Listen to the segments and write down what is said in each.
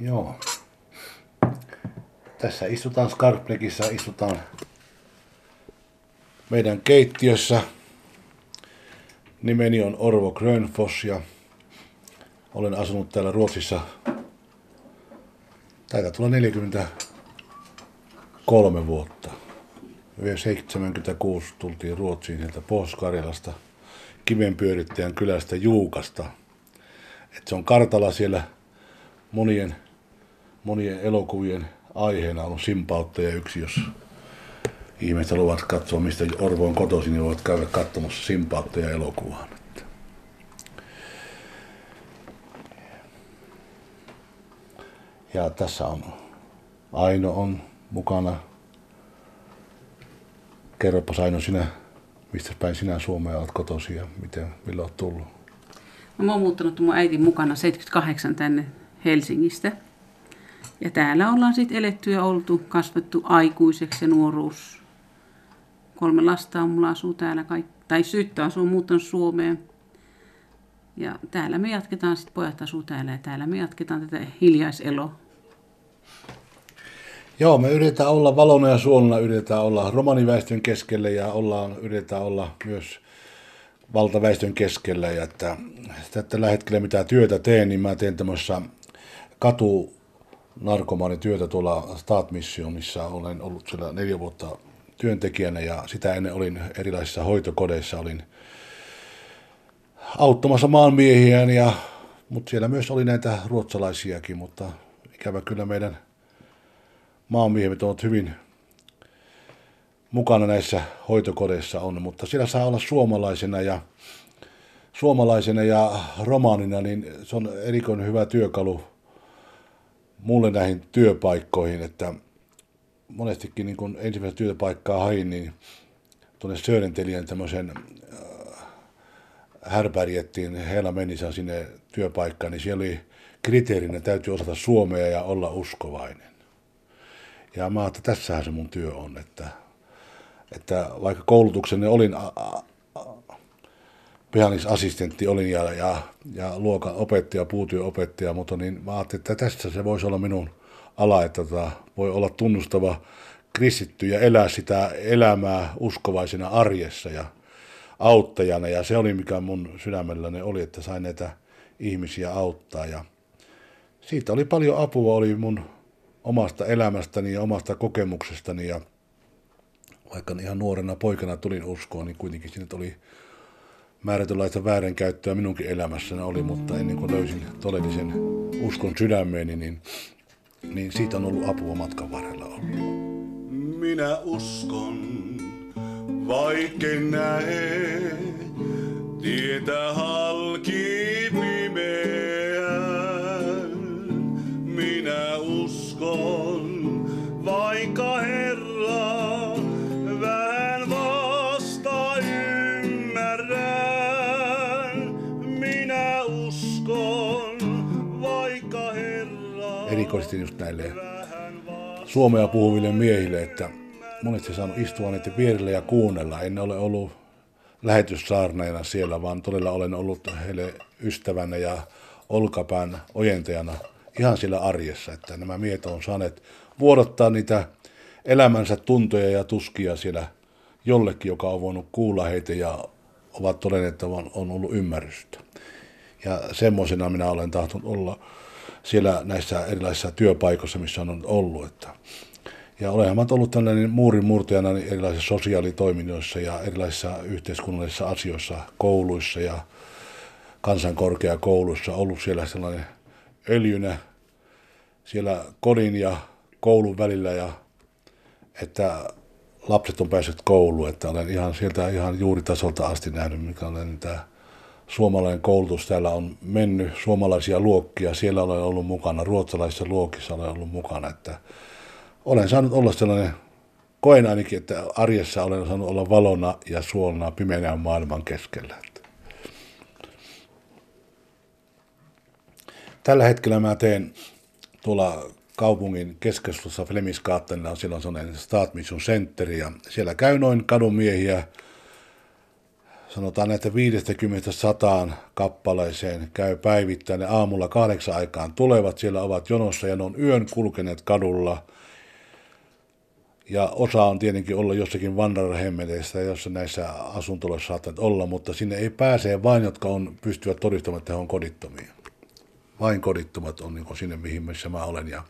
Joo. Tässä istutaan Skarpnekissa, istutaan meidän keittiössä. Nimeni on Orvo Grönfors ja olen asunut täällä Ruotsissa. Taitaa tulla 43 vuotta. 76 tultiin Ruotsiin sieltä Pohjois-Karjalasta, kivenpyörittäjän kylästä Juukasta. Et se on kartalla siellä monien, monien elokuvien aiheena ollut simpauttaja yksi, jos ihmiset haluavat katsoa, mistä Orvo on kotoisin, niin voivat käydä katsomassa simpauttaja elokuvaan. Ja tässä on Aino on mukana. Kerropa Aino sinä, mistä päin sinä Suomea olet kotoisin ja miten, milloin olet tullut? No, mä oon muuttanut mun äitin mukana 78 tänne Helsingistä. Ja täällä ollaan sitten eletty ja oltu, kasvettu aikuiseksi ja nuoruus. Kolme lasta on, mulla asuu täällä, kaik- tai syyttä asuu muuttanut Suomeen. Ja täällä me jatketaan, sitten pojat asuu täällä ja täällä me jatketaan tätä hiljaiseloa. Joo, me yritetään olla valona ja suolana, yritetään olla romaniväestön keskellä ja ollaan, yritetään olla myös valtaväestön keskellä. Ja että, että tällä hetkellä mitä työtä teen, niin mä teen tämmöisessä katu narkomaanityötä tuolla Stat missä olen ollut siellä neljä vuotta työntekijänä ja sitä ennen olin erilaisissa hoitokodeissa, olin auttamassa maanmiehiä, ja, mutta siellä myös oli näitä ruotsalaisiakin, mutta ikävä kyllä meidän maanmiehet ovat hyvin mukana näissä hoitokodeissa on, mutta siellä saa olla suomalaisena ja suomalaisena ja romaanina, niin se on erikoinen hyvä työkalu mulle näihin työpaikkoihin, että monestikin niin kun ensimmäistä työpaikkaa hain, niin tuonne Söörentelijän tämmöisen äh, härpärjettiin, Heillä meni sinne työpaikkaan, niin siellä oli kriteerinä täytyy osata suomea ja olla uskovainen. Ja mä ajattelin, että tässähän se mun työ on, että, että vaikka koulutuksenne olin pianisassistentti olin ja, ja, ja luokan opettaja, puutyöopettaja, mutta niin mä ajattelin, että tässä se voisi olla minun ala, että tota, voi olla tunnustava kristitty ja elää sitä elämää uskovaisena arjessa ja auttajana. Ja se oli mikä mun sydämelläni oli, että sain näitä ihmisiä auttaa. Ja siitä oli paljon apua, oli mun omasta elämästäni ja omasta kokemuksestani. Ja vaikka ihan nuorena poikana tulin uskoon, niin kuitenkin siinä oli määrätynlaista väärinkäyttöä minunkin elämässäni oli, mutta ennen kuin löysin todellisen uskon sydämeeni, niin, niin siitä on ollut apua matkan varrella ollut. Minä uskon, vaikken näe, tietä halki Erikoisesti just näille suomea puhuville miehille, että monesti saanut istua niiden vierillä ja kuunnella. En ole ollut lähetyssaarneena siellä, vaan todella olen ollut heille ystävänä ja olkapään ojentajana ihan siellä arjessa, että nämä miehet on saaneet vuodottaa niitä elämänsä tuntoja ja tuskia siellä jollekin, joka on voinut kuulla heitä ja ovat todenneet, että on ollut ymmärrystä. Ja semmoisena minä olen tahtonut olla siellä näissä erilaisissa työpaikoissa, missä on ollut. Että. Ja olenhan ollut tällainen muurin murtajana niin erilaisissa sosiaalitoiminnoissa ja erilaisissa yhteiskunnallisissa asioissa, kouluissa ja kansankorkeakouluissa ollut siellä sellainen öljynä siellä kodin ja koulun välillä ja että lapset on päässyt kouluun, että olen ihan sieltä ihan juuritasolta asti nähnyt, mikä on tämä suomalainen koulutus täällä on mennyt, suomalaisia luokkia, siellä olen ollut mukana, ruotsalaisissa luokissa olen ollut mukana, että olen saanut olla sellainen, koen ainakin, että arjessa olen saanut olla valona ja suolana pimeänä maailman keskellä. Tällä hetkellä mä teen tuolla kaupungin keskustassa Flemiskaattenilla on silloin sellainen Stat Mission Center ja siellä käy noin kadun miehiä sanotaan näitä 50 sataan kappaleeseen käy päivittäin. Ne aamulla kahdeksan aikaan tulevat, siellä ovat jonossa ja ne on yön kulkeneet kadulla. Ja osa on tietenkin ollut jossakin vandarahemmeleissä, jossa näissä asuntoloissa saattavat olla, mutta sinne ei pääse vain, jotka on, pystyvät todistamaan, että he on kodittomia. Vain kodittomat on niin sinne, mihin missä mä olen. Ja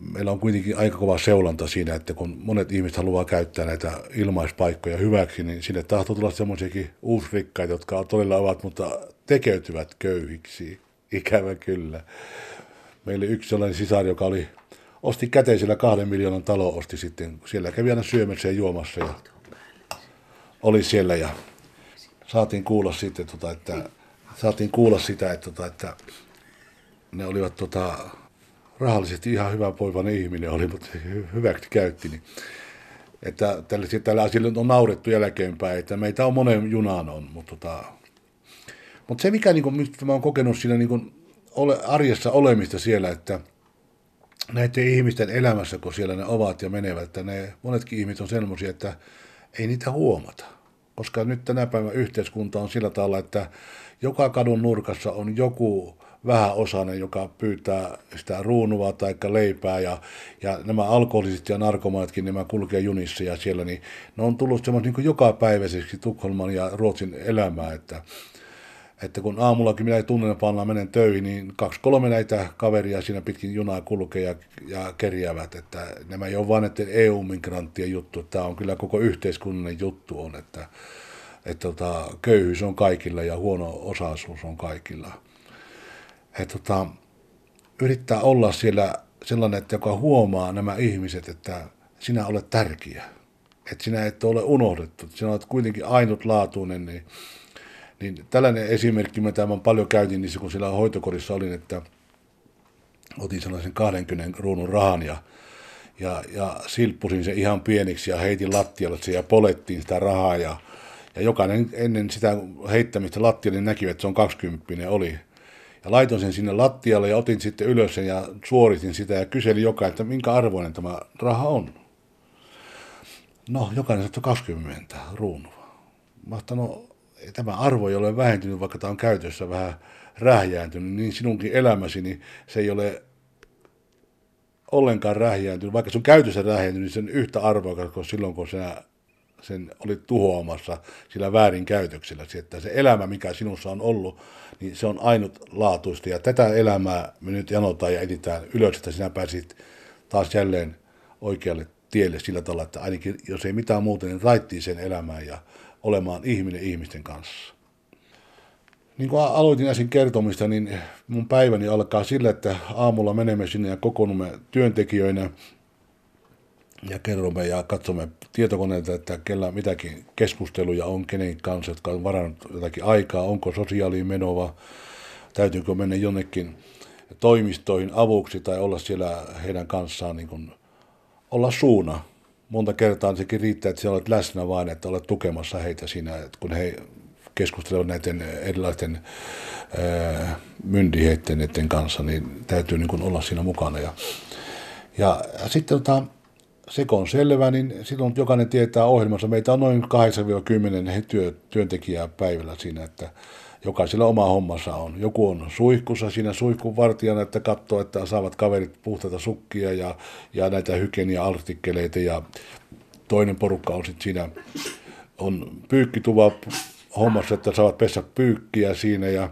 meillä on kuitenkin aika kova seulanta siinä, että kun monet ihmiset haluaa käyttää näitä ilmaispaikkoja hyväksi, niin sinne tahtoo tulla semmoisiakin uusrikkaita, jotka todella ovat, mutta tekeytyvät köyhiksi. Ikävä kyllä. Meillä yksi sellainen sisar, joka oli, osti käteisellä kahden miljoonan talo, osti sitten, siellä kävi aina syömässä ja juomassa ja oli siellä ja saatiin kuulla sitten, tota, että, saatiin kuulla sitä, että, tota, että ne olivat tota, rahallisesti ihan hyvä poivainen ihminen oli, mutta hyväksi käytti. Niin, että tällä, tällä asialla on naurettu jälkeenpäin, että meitä on monen junaan on, mutta, tota, mutta se mikä niin mistä mä oon kokenut siinä niin ole, arjessa olemista siellä, että näiden ihmisten elämässä, kun siellä ne ovat ja menevät, että ne monetkin ihmiset on sellaisia, että ei niitä huomata. Koska nyt tänä päivänä yhteiskunta on sillä tavalla, että joka kadun nurkassa on joku vähäosainen, joka pyytää sitä ruunua tai leipää ja, ja nämä alkoholiset ja narkomaatkin, nämä kulkee junissa ja siellä, niin ne on tullut semmoista niin jokapäiväiseksi Tukholman ja Ruotsin elämää, että, että kun aamullakin minä tunnen pannaan menen töihin, niin kaksi kolme näitä kaveria siinä pitkin junaa kulkee ja, ja kerjäävät, että nämä ei ole vain näiden EU-migranttien juttu, tämä on kyllä koko yhteiskunnallinen juttu on, että, että tota, köyhyys on kaikilla ja huono osaisuus on kaikilla että tota, yrittää olla siellä sellainen, että joka huomaa nämä ihmiset, että sinä olet tärkeä. Että sinä et ole unohdettu, sinä olet kuitenkin ainutlaatuinen. Niin, niin tällainen esimerkki, mitä mä paljon käytin niissä, kun siellä hoitokodissa olin, että otin sellaisen 20 ruunun rahan ja, ja, ja silppusin se ihan pieniksi ja heitin lattialle se ja polettiin sitä rahaa ja, ja jokainen ennen sitä heittämistä lattialle niin näki, että se on 20 oli. Ja laitoin sen sinne lattialle ja otin sitten ylös sen ja suoritin sitä ja kyselin joka, että minkä arvoinen tämä raha on. No, jokainen sanoi 20 ruunua. Mä että no, tämä arvo ei ole vähentynyt, vaikka tämä on käytössä vähän rähjääntynyt, niin sinunkin elämäsi, niin se ei ole ollenkaan rähjääntynyt. Vaikka sun käytössä rähjääntynyt, niin se on yhtä arvoa, kuin silloin, kun sinä sen olit tuhoamassa sillä väärinkäytöksellä. Että se elämä, mikä sinussa on ollut, niin se on ainutlaatuista. Ja tätä elämää me nyt janotaan ja editään ylös, että sinä pääsit taas jälleen oikealle tielle sillä tavalla, että ainakin jos ei mitään muuta, niin raittiin sen elämään ja olemaan ihminen ihmisten kanssa. Niin kuin aloitin äsken kertomista, niin mun päiväni alkaa sillä, että aamulla menemme sinne ja kokoonnumme työntekijöinä ja kerromme ja katsomme tietokoneelta, että kellä mitäkin keskusteluja on kenen kanssa, jotka on varannut jotakin aikaa, onko sosiaaliin menova, täytyykö mennä jonnekin toimistoihin avuksi tai olla siellä heidän kanssaan niin kuin, olla suuna. Monta kertaa sekin riittää, että olet läsnä vain, että olet tukemassa heitä siinä, että kun he keskustelevat näiden erilaisten myndiheiden kanssa, niin täytyy niin kuin olla siinä mukana. Ja, ja sitten tota, se kun on selvä, niin silloin jokainen tietää ohjelmassa. Meitä on noin 8-10 työ, työntekijää päivällä siinä, että jokaisella oma hommansa on. Joku on suihkussa siinä suihkun vartijana, että katsoo, että saavat kaverit puhtaita sukkia ja, ja näitä hygienia-artikkeleita ja toinen porukka on sitten siinä, on pyykkituva hommassa, että saavat pessä pyykkiä siinä ja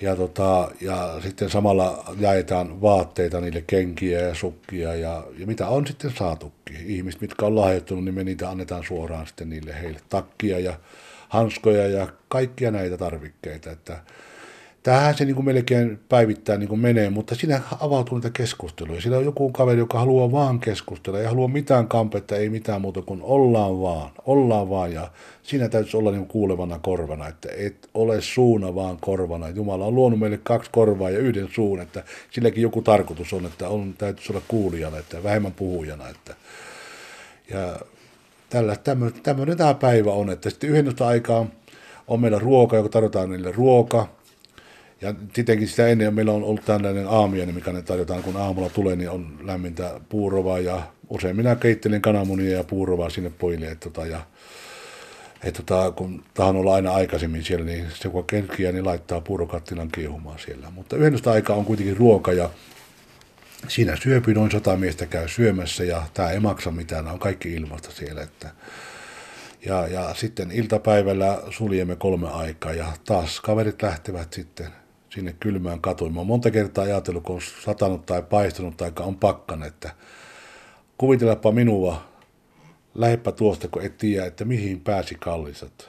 ja, tota, ja sitten samalla jaetaan vaatteita niille kenkiä ja sukkia ja, ja mitä on sitten saatukin. Ihmiset, mitkä on lahjoittunut, niin me niitä annetaan suoraan sitten niille heille takkia ja hanskoja ja kaikkia näitä tarvikkeita. Että Tähän se niin kuin melkein päivittäin niin kuin menee, mutta siinä avautuu niitä keskusteluja. Siinä on joku kaveri, joka haluaa vaan keskustella, ei halua mitään kampetta, ei mitään muuta kuin ollaan vaan, ollaan vaan. Ja siinä täytyisi olla niin kuulevana korvana, että et ole suuna vaan korvana. Jumala on luonut meille kaksi korvaa ja yhden suun, että silläkin joku tarkoitus on, että on, täytyisi olla kuulijana, että vähemmän puhujana. Että, ja tällä, tämmöinen, tämmöinen tämä päivä on, että sitten yhdennestä aikaa on meillä ruoka, joka tarjotaan niille ruoka, ja sittenkin sitä ennen meillä on ollut tällainen aamiainen, mikä ne tarjotaan, kun aamulla tulee, niin on lämmintä puurovaa ja usein minä keittelen kananmunia ja puurovaa sinne pojille. Että, tota, ja, että tota, kun tahan olla aina aikaisemmin siellä, niin se kun kerkiä, niin laittaa puurokattilan kiehumaan siellä. Mutta yhdestä aikaa on kuitenkin ruoka ja siinä syöpy noin sata miestä käy syömässä ja tämä ei maksa mitään, on kaikki ilmasta siellä. Että ja, ja sitten iltapäivällä suljemme kolme aikaa ja taas kaverit lähtevät sitten sinne kylmään katuun. Mä oon monta kertaa ajatellut, kun on satanut tai paistunut tai on pakkan, että kuvitelepa minua, lähdepä tuosta, kun et tiedä, että mihin pääsi kallisat.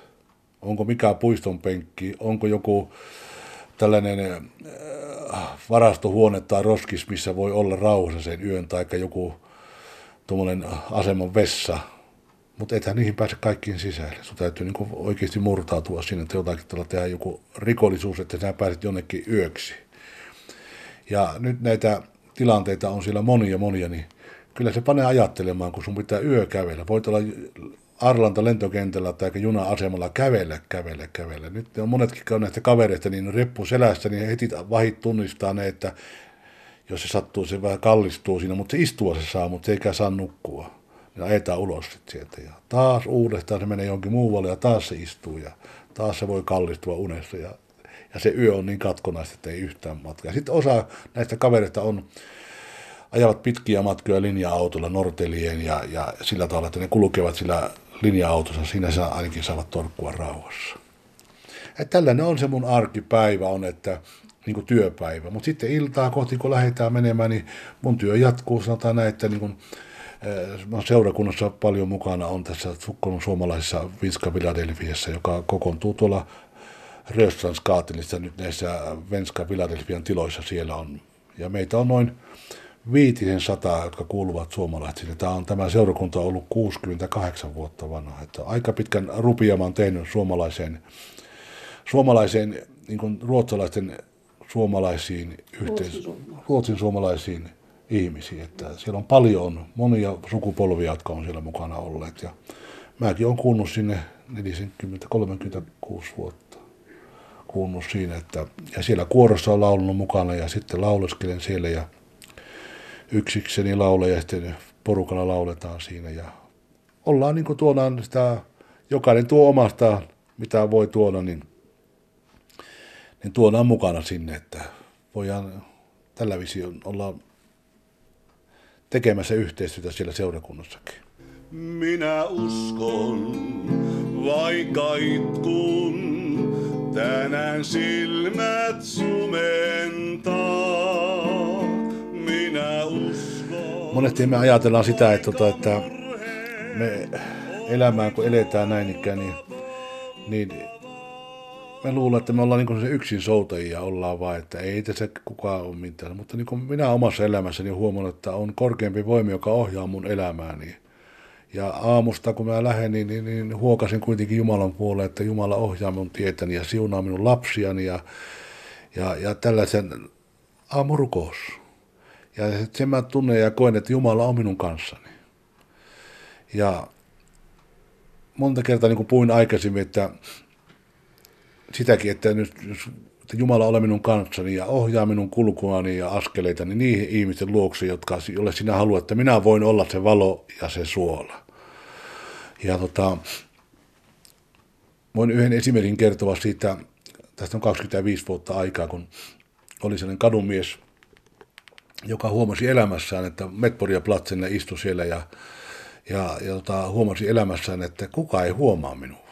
Onko mikä puiston penkki, onko joku tällainen äh, varastohuone tai roskis, missä voi olla rauhassa sen yön, tai joku tuommoinen aseman vessa, mutta ethän niihin pääse kaikkiin sisälle. Sun täytyy niin oikeasti murtautua sinne, että jotakin tällä tehdä joku rikollisuus, että sä pääset jonnekin yöksi. Ja nyt näitä tilanteita on siellä monia monia, niin kyllä se panee ajattelemaan, kun sun pitää yö kävellä. Voit olla Arlanta lentokentällä tai juna-asemalla kävellä, kävellä, kävellä. Nyt on monetkin on näistä kavereista, niin reppu selässä, niin heti vahit tunnistaa ne, että jos se sattuu, se vähän kallistuu siinä, mutta se istua se saa, mutta se eikä saa nukkua ja ajetaan ulos sit sieltä. Ja taas uudestaan se menee jonkin muualle ja taas se istuu ja taas se voi kallistua unessa ja, ja se yö on niin katkonaista, että ei yhtään matkaa. Sitten osa näistä kavereista on, ajavat pitkiä matkoja linja-autolla Nortelien ja, ja sillä tavalla, että ne kulkevat sillä linja-autossa, siinä saa ainakin saavat torkkua rauhassa. Et tällainen on se mun arkipäivä on, että niin kuin työpäivä. Mutta sitten iltaa kohti, kun lähdetään menemään, niin mun työ jatkuu, sanotaan näin, että niin kuin seurakunnassa paljon mukana on tässä suomalaisessa Vinska Philadelphiassa, joka kokoontuu tuolla Röstranskaatilissa nyt näissä Venska Philadelphian tiloissa siellä on. Ja meitä on noin viitisen sataa, jotka kuuluvat suomalaisille. Tämä on tämä seurakunta on ollut 68 vuotta vanha. Että aika pitkän rupiaman tehnyt suomalaiseen, suomalaiseen niin ruotsalaisten suomalaisiin yhteis- Ruotsin suomalaisiin ihmisiä. Että siellä on paljon, monia sukupolvia, jotka on siellä mukana olleet. Ja mäkin olen kuunnut sinne 40-36 vuotta. Kuunnut siinä, että, ja siellä kuorossa on laulunut mukana ja sitten lauleskelen siellä ja yksikseni laule ja sitten porukalla lauletaan siinä ja ollaan niin kuin tuodaan sitä, jokainen tuo omasta, mitä voi tuoda, niin, niin tuodaan mukana sinne, että voidaan tällä visioon olla tekemässä yhteistyötä siellä seurakunnassakin. Minä uskon, vaikka itkun, tänään silmät sumentaa. Minä uskon. Monesti me ajatellaan sitä, että, tota, että me elämään kun eletään näin ikään, niin, niin me luulen, että me ollaan niin se yksin soutajia, ollaan vaan, että ei tässä kukaan ole mitään. Mutta niin minä omassa elämässäni huomannut, että on korkeampi voima, joka ohjaa mun elämääni. Ja aamusta, kun mä lähden, niin, niin, niin huokasin kuitenkin Jumalan puoleen, että Jumala ohjaa mun tietäni ja siunaa minun lapsiani ja, ja, ja tällaisen aamurukous. Ja sen mä tunnen ja koen, että Jumala on minun kanssani. Ja monta kertaa, niin kuin puhuin aikaisemmin, että sitäkin, että nyt että Jumala ole minun kanssani ja ohjaa minun kulkuani ja askeleitani niihin ihmisten luokse, jotka, jolle sinä haluat, että minä voin olla se valo ja se suola. Ja tota, voin yhden esimerkin kertoa siitä, tästä on 25 vuotta aikaa, kun oli sellainen kadunmies, joka huomasi elämässään, että Metporia Platsenne istui siellä ja, ja, ja tota, huomasi elämässään, että kuka ei huomaa minua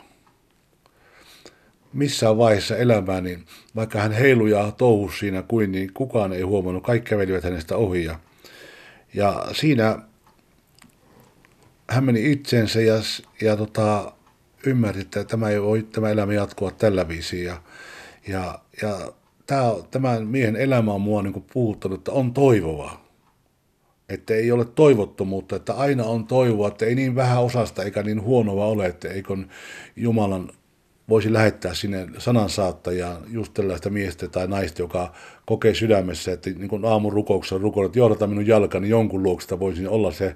missään vaiheessa elämää, niin vaikka hän heilu ja siinä kuin, niin kukaan ei huomannut, kaikki kävelivät hänestä ohi. Ja, ja siinä hän meni itsensä ja, ja tota, ymmärsi, että tämä ei voi tämä elämä jatkua tällä viisiin. Ja, ja, ja tämä, tämän miehen elämä on mua niin puhuttanut, että on toivova. Että ei ole toivottomuutta, että aina on toivoa, että ei niin vähän osasta eikä niin huonoa ole, että eikö Jumalan voisi lähettää sinne sanansaattajaa just tällaista miestä tai naista, joka kokee sydämessä, että niin kuin aamun rukouksessa rukoilee, että johdata minun jalkani jonkun luoksesta, voisin olla se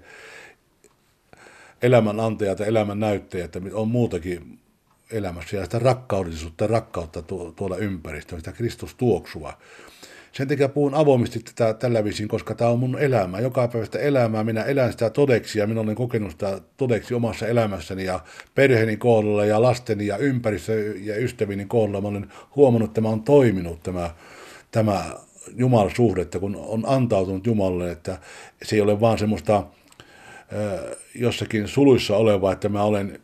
elämän antaja tai elämän näyttäjä, että on muutakin elämässä ja sitä rakkaudellisuutta rakkautta tuolla ympäristöllä, sitä Kristus tuoksua. Sen takia puhun avoimesti tätä tällä visin, koska tämä on mun elämä, joka päivästä elämää. Minä elän sitä todeksi ja minä olen kokenut sitä todeksi omassa elämässäni ja perheeni kohdalla ja lasteni ja ympäristö ja ystävini kohdalla. Mä olen huomannut, että tämä on toiminut tämä, tämä Jumalan suhde, että kun on antautunut Jumalalle, että se ei ole vaan semmoista jossakin suluissa olevaa, että mä olen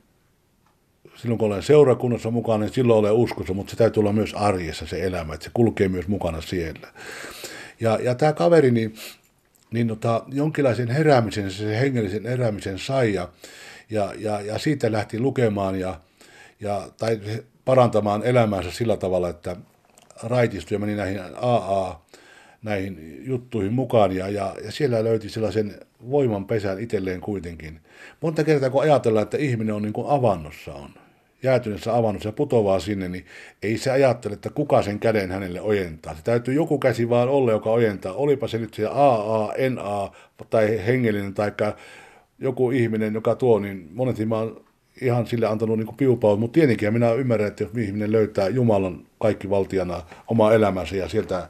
silloin kun olen seurakunnassa mukana, niin silloin olen uskossa, mutta se täytyy olla myös arjessa se elämä, että se kulkee myös mukana siellä. Ja, ja tämä kaveri, niin, niin tota, jonkinlaisen heräämisen, se hengellisen heräämisen sai ja, ja, ja, ja siitä lähti lukemaan ja, ja, tai parantamaan elämäänsä sillä tavalla, että raitistui ja meni näihin AA, näihin juttuihin mukaan ja, ja, ja siellä löyti sellaisen voiman pesän itselleen kuitenkin. Monta kertaa kun ajatellaan, että ihminen on niin kuin avannossa on, jäätyneessä avannossa ja putovaa sinne, niin ei se ajattele, että kuka sen käden hänelle ojentaa. Se täytyy joku käsi vaan olla, joka ojentaa. Olipa se nyt se AA, NA tai hengellinen tai joku ihminen, joka tuo, niin monesti mä oon ihan sille antanut niin piupaut, mutta tietenkin minä ymmärrän, että jos ihminen löytää Jumalan kaikki valtiana omaa elämänsä ja sieltä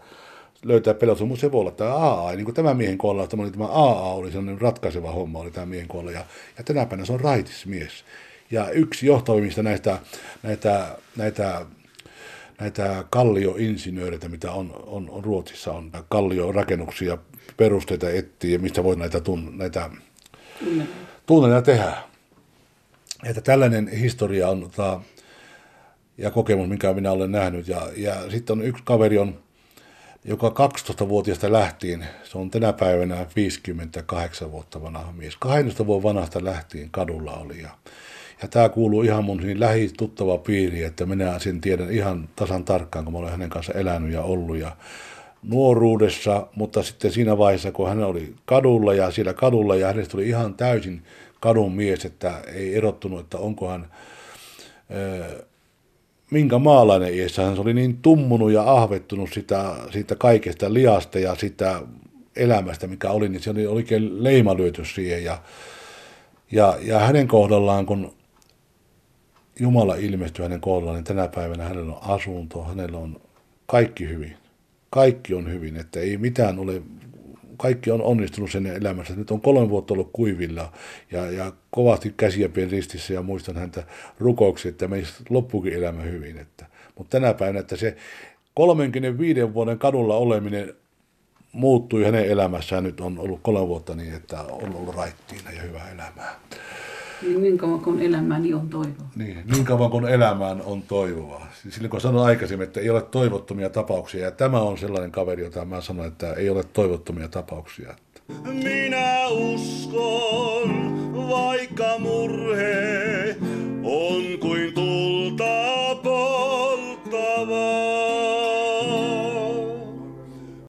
löytää pelotus, mutta se voi olla tämä AA, niin kuin tämä miehen kohdalla, tämä AA oli sellainen ratkaiseva homma, oli tämä miehen kohdalla, ja, ja tänä päivänä se on raitis mies. Ja yksi johtavimmista näistä, näitä, näitä, näitä kallioinsinööreitä, mitä on, on, on Ruotsissa, on kalliorakennuksia, perusteita etsiä, mistä voi näitä, tun, näitä tunneja tehdä. Että tällainen historia on ta, ja kokemus, minkä minä olen nähnyt. Ja, ja sitten on yksi kaveri, on, joka 12-vuotiaasta lähtien, se on tänä päivänä 58 vuotta vanha mies, 12 vuotta vanhasta lähtien kadulla oli. Ja, ja tämä kuuluu ihan mun niin lähituttava piiri, että minä sen tiedän ihan tasan tarkkaan, kun mä olen hänen kanssa elänyt ja ollut. Ja nuoruudessa, mutta sitten siinä vaiheessa, kun hän oli kadulla ja siellä kadulla ja hänestä tuli ihan täysin kadun mies, että ei erottunut, että onko hän minkä maalainen iässä. Hän oli niin tummunut ja ahvettunut sitä, siitä kaikesta liasta ja sitä elämästä, mikä oli, niin se oli oikein leima lyöty siihen. Ja, ja, ja hänen kohdallaan, kun Jumala ilmestyi hänen kohdallaan, niin tänä päivänä hänellä on asunto, hänellä on kaikki hyvin. Kaikki on hyvin, että ei mitään ole kaikki on onnistunut sen elämässä. Nyt on kolme vuotta ollut kuivilla ja, ja kovasti käsiä ristissä ja muistan häntä rukouksia, että meistä loppukin elämä hyvin. Että, mutta tänä päivänä, että se 35 vuoden kadulla oleminen muuttui hänen elämässään. Nyt on ollut kolme vuotta niin, että on ollut raittiina ja hyvää elämää. Niin, niin kauan kuin elämäni on toivoa. Niin, niin kauan kuin elämään on toivoa. Silloin kun sanoin aikaisemmin, että ei ole toivottomia tapauksia, ja tämä on sellainen kaveri, jota mä sanon, että ei ole toivottomia tapauksia. Minä uskon, vaikka murhe on kuin